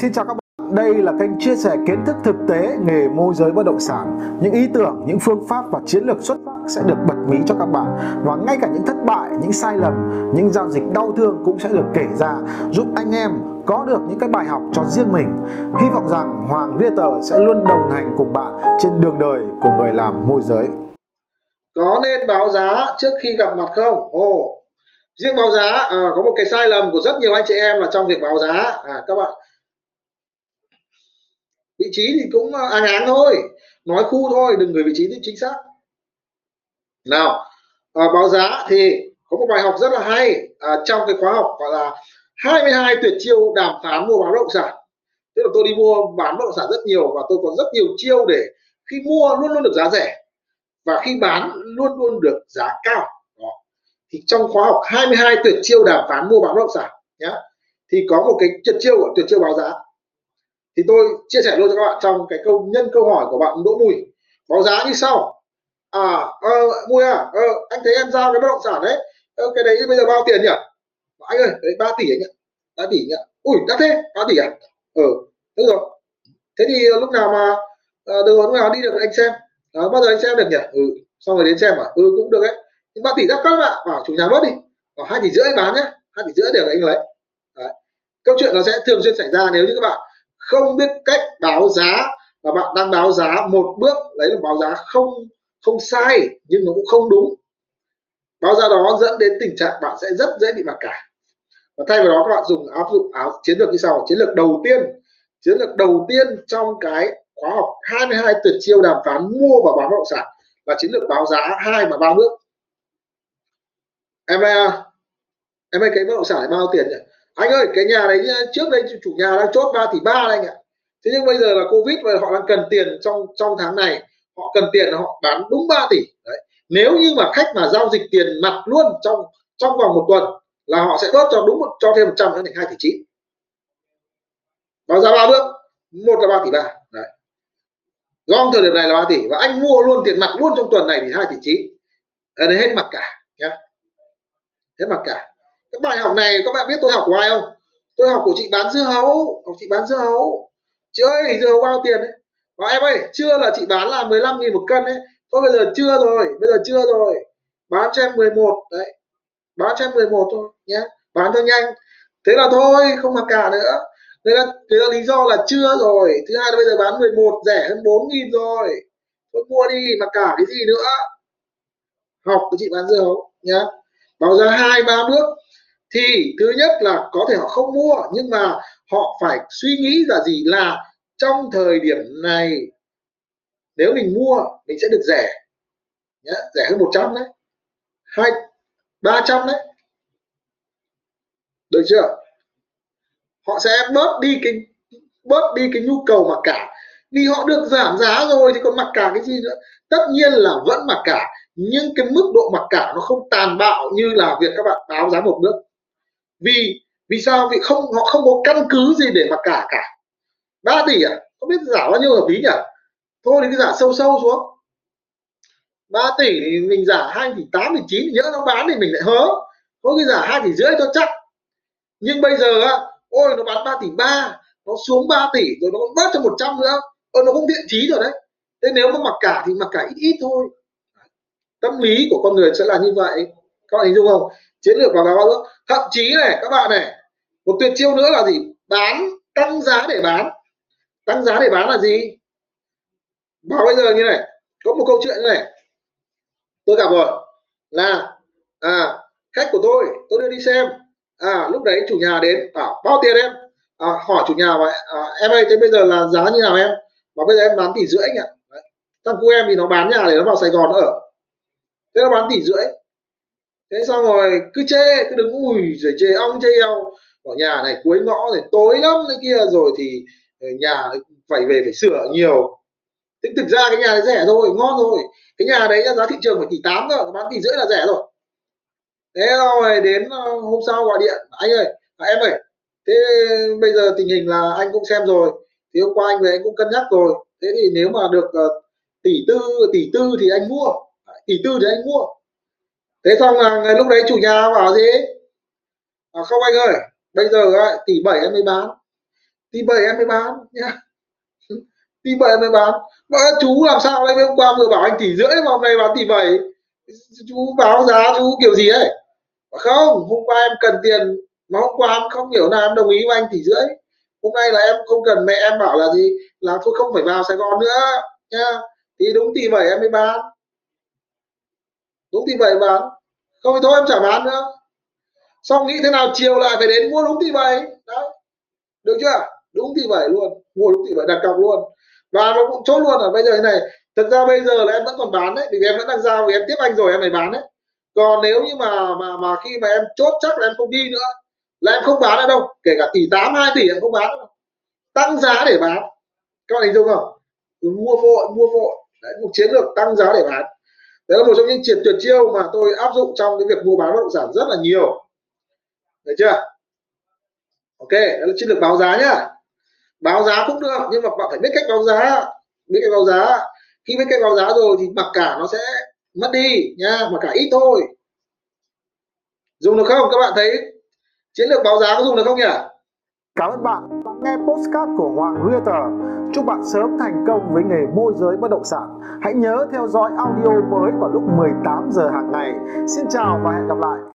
Xin chào các bạn, đây là kênh chia sẻ kiến thức thực tế nghề môi giới bất động sản. Những ý tưởng, những phương pháp và chiến lược xuất sắc sẽ được bật mí cho các bạn. Và ngay cả những thất bại, những sai lầm, những giao dịch đau thương cũng sẽ được kể ra giúp anh em có được những cái bài học cho riêng mình. Hy vọng rằng Hoàng Realtor sẽ luôn đồng hành cùng bạn trên đường đời của người làm môi giới. Có nên báo giá trước khi gặp mặt không? Ồ, riêng báo giá à, có một cái sai lầm của rất nhiều anh chị em là trong việc báo giá à, các bạn vị trí thì cũng à, áng áng thôi. Nói khu thôi đừng gửi vị trí thì chính xác. Nào à, báo giá thì có một bài học rất là hay à, trong cái khóa học gọi là 22 tuyệt chiêu đàm phán mua bán bất động sản. Tức là tôi đi mua bán bất động sản rất nhiều và tôi có rất nhiều chiêu để khi mua luôn luôn được giá rẻ và khi bán luôn luôn được giá cao. Đó. thì trong khóa học 22 tuyệt chiêu đàm phán mua bán bất động sản nhé thì có một cái tuyệt chiêu tuyệt chiêu báo giá thì tôi chia sẻ luôn cho các bạn trong cái câu nhân câu hỏi của bạn Đỗ Mùi báo giá như sau. À ờ, Mùi à ờ, anh thấy em giao cái bất động sản đấy. Ờ, cái đấy bây giờ bao tiền nhỉ? Anh ơi đấy 3 tỷ anh ạ. 3 tỷ nhỉ? Ui đắt thế 3 tỷ à? Ừ đúng rồi. Thế thì lúc nào mà ờ, được lúc nào đi được anh xem. Đó, bao giờ anh xem được nhỉ? Ừ xong rồi đến xem à ừ cũng được đấy. Nhưng 3 tỷ đắt quá bạn bảo chủ nhà bớt đi. Bảo hai tỷ rưỡi bán nhé hai tỷ rưỡi để anh lấy. Đấy. câu chuyện nó sẽ thường xuyên xảy ra nếu như các bạn không biết cách báo giá. Và bạn đang báo giá một bước, đấy là báo giá không không sai, nhưng nó cũng không đúng. Báo giá đó dẫn đến tình trạng bạn sẽ rất dễ bị mặc cả và thay vào đó, các bạn dùng áp dụng áo chiến lược như sau. Chiến lược đầu tiên, chiến lược đầu tiên trong cái khóa học 22 tuyệt chiêu đàm phán mua và bán bất động sản là chiến lược báo giá hai và ba bước. Em ơi em ơi cái bất động sản bao tiền nhỉ? Anh ơi, cái nhà đấy trước đây chủ nhà đang chốt 3 tỷ ba anh ạ. Thế nhưng bây giờ là covid và họ đang cần tiền trong trong tháng này. Họ cần tiền họ bán đúng 3 tỷ. Đấy. Nếu như mà khách mà giao dịch tiền mặt luôn trong trong vòng một tuần là họ sẽ bớt cho đúng một, cho thêm 100 nữa thành hai tỷ chín. Báo giá ba bước, một là 3 tỷ ba. Đấy. Gom thời điểm này là 3 tỷ và anh mua luôn tiền mặt luôn trong tuần này thì hai tỷ chín. Đấy, hết mặt cả nhé hết mặt cả cái bài học này các bạn biết tôi học của ai không? Tôi học của chị bán dưa hấu. Học chị bán dưa hấu. Chị ơi dưa hấu bao tiền đấy? Và em ơi chưa là chị bán là 15 nghìn một cân đấy. Thôi bây giờ chưa rồi bây giờ chưa rồi. Bán cho em 11 đấy. Bán cho em 11 thôi nhé. Bán cho nhanh. Thế là thôi không mặc cả nữa. Thế là, thế là lý do là chưa rồi. Thứ hai là bây giờ bán 11 rẻ hơn 4 nghìn rồi. Thôi mua đi mặc cả cái gì nữa. Học của chị bán dưa hấu nhé báo giá hai ba bước. Thì thứ nhất là có thể họ không mua nhưng mà họ phải suy nghĩ là gì? Là trong thời điểm này nếu mình mua mình sẽ được rẻ. Nhá, rẻ hơn 100 đấy. Hai ba trăm đấy. Được chưa? Họ sẽ bớt đi cái bớt đi cái nhu cầu mặc cả. Vì họ được giảm giá rồi thì còn mặc cả cái gì nữa? Tất nhiên là vẫn mặc cả nhưng cái mức độ mặc cả nó không tàn bạo như là việc các bạn báo giá một nước. Vì vì sao? Vì không, họ không có căn cứ gì để mặc cả cả. Ba tỷ à? Không biết giả bao nhiêu hợp lý nhỉ? Thôi thì cứ giả sâu sâu xuống. 3 tỷ thì mình giả 2 tỷ 8 tỷ 9 nhớ nó bán thì mình lại hớ. Có cái giả 2 tỷ rưỡi cho chắc. Nhưng bây giờ á, ôi, nó bán 3 tỷ 3 nó xuống 3 tỷ rồi nó còn bớt cho 100 nữa. Ôi nó không thiện trí rồi đấy. Thế nếu mà mặc cả thì mặc cả ít ít thôi tâm lý của con người sẽ là như vậy. Các bạn hình dung không? Chiến lược quảng cáo nữa thậm chí này các bạn này một tuyệt chiêu nữa là gì? Bán tăng giá để bán. Tăng giá để bán là gì? Bảo bây giờ như này có một câu chuyện như này. Tôi gặp rồi là à khách của tôi tôi đưa đi xem. À lúc đấy chủ nhà đến bảo à, bao tiền em? À, hỏi chủ nhà và à, em ơi thế bây giờ là giá như nào em? Và bây giờ em bán tỷ rưỡi anh ạ. Thằng cu em thì nó bán nhà để nó vào sài gòn nó ở thế nó bán tỷ rưỡi. Thế xong rồi cứ chê cứ đứng ui rồi chê ong chê eo ở nhà này cuối ngõ rồi tối lắm này kia rồi thì ờ, nhà phải về phải sửa nhiều. Thế thực ra cái nhà này rẻ thôi ngon rồi cái nhà đấy giá thị trường phải tỷ tám rồi bán tỷ rưỡi là rẻ rồi. Thế rồi đến ờ, hôm sau gọi điện anh ơi à, em ơi thế bây giờ tình hình là anh cũng xem rồi thì hôm qua anh về anh cũng cân nhắc rồi. Thế thì nếu mà được ờ, tỷ tư tỷ tư thì anh mua tỷ tư thì anh mua. Thế xong là ngày lúc đấy chủ nhà bảo gì? À, không anh ơi bây giờ tỷ bảy em mới bán. Tỷ bảy em mới bán nhá. Tỷ bảy em mới bán. Mà chú làm sao đây hôm qua vừa bảo anh tỷ rưỡi mà hôm nay bán tỷ bảy, chú báo giá chú kiểu gì ấy? Không hôm qua em cần tiền mà hôm qua em không hiểu là em đồng ý với anh tỷ rưỡi. Hôm nay là em không cần mẹ em bảo là gì? Là thôi không phải vào Sài Gòn nữa nha thì đúng tỷ bảy em mới bán đúng thì vậy bán không thì thôi em chả bán nữa. Xong nghĩ thế nào chiều lại phải đến mua đúng thì vậy, đấy. Được chưa? Đúng thì vậy luôn. Mua đúng thì vậy đặt cọc luôn. Và nó cũng chốt luôn ở bây giờ thế này. Thật ra bây giờ là em vẫn còn bán đấy vì em vẫn đang giao vì em tiếp anh rồi em phải bán đấy. Còn nếu như mà mà mà khi mà em chốt chắc là em không đi nữa là em không bán nữa đâu. Kể cả tỷ 8 2 tỷ em không bán đâu. Tăng giá để bán. Các bạn hình dung không? Mua vội mua vội. Đấy một chiến lược tăng giá để bán đấy là một trong những triệt tuyệt chiêu mà tôi áp dụng trong cái việc mua bán bất động sản rất là nhiều. Được chưa? Ok, đó là chiến lược báo giá nhá. Báo giá cũng được, nhưng mà bạn phải biết cách báo giá. Biết cách báo giá. Khi biết cách báo giá rồi thì mặc cả nó sẽ mất đi nha mặc cả ít thôi. Dùng được không? Các bạn thấy chiến lược báo giá có dùng được không nhỉ? Cảm ơn bạn. Đã nghe postcard của Hoàng Realtor. Chúc bạn sớm thành công với nghề môi giới bất động sản. Hãy nhớ theo dõi audio mới vào lúc 18 giờ hàng ngày. Xin chào và hẹn gặp lại.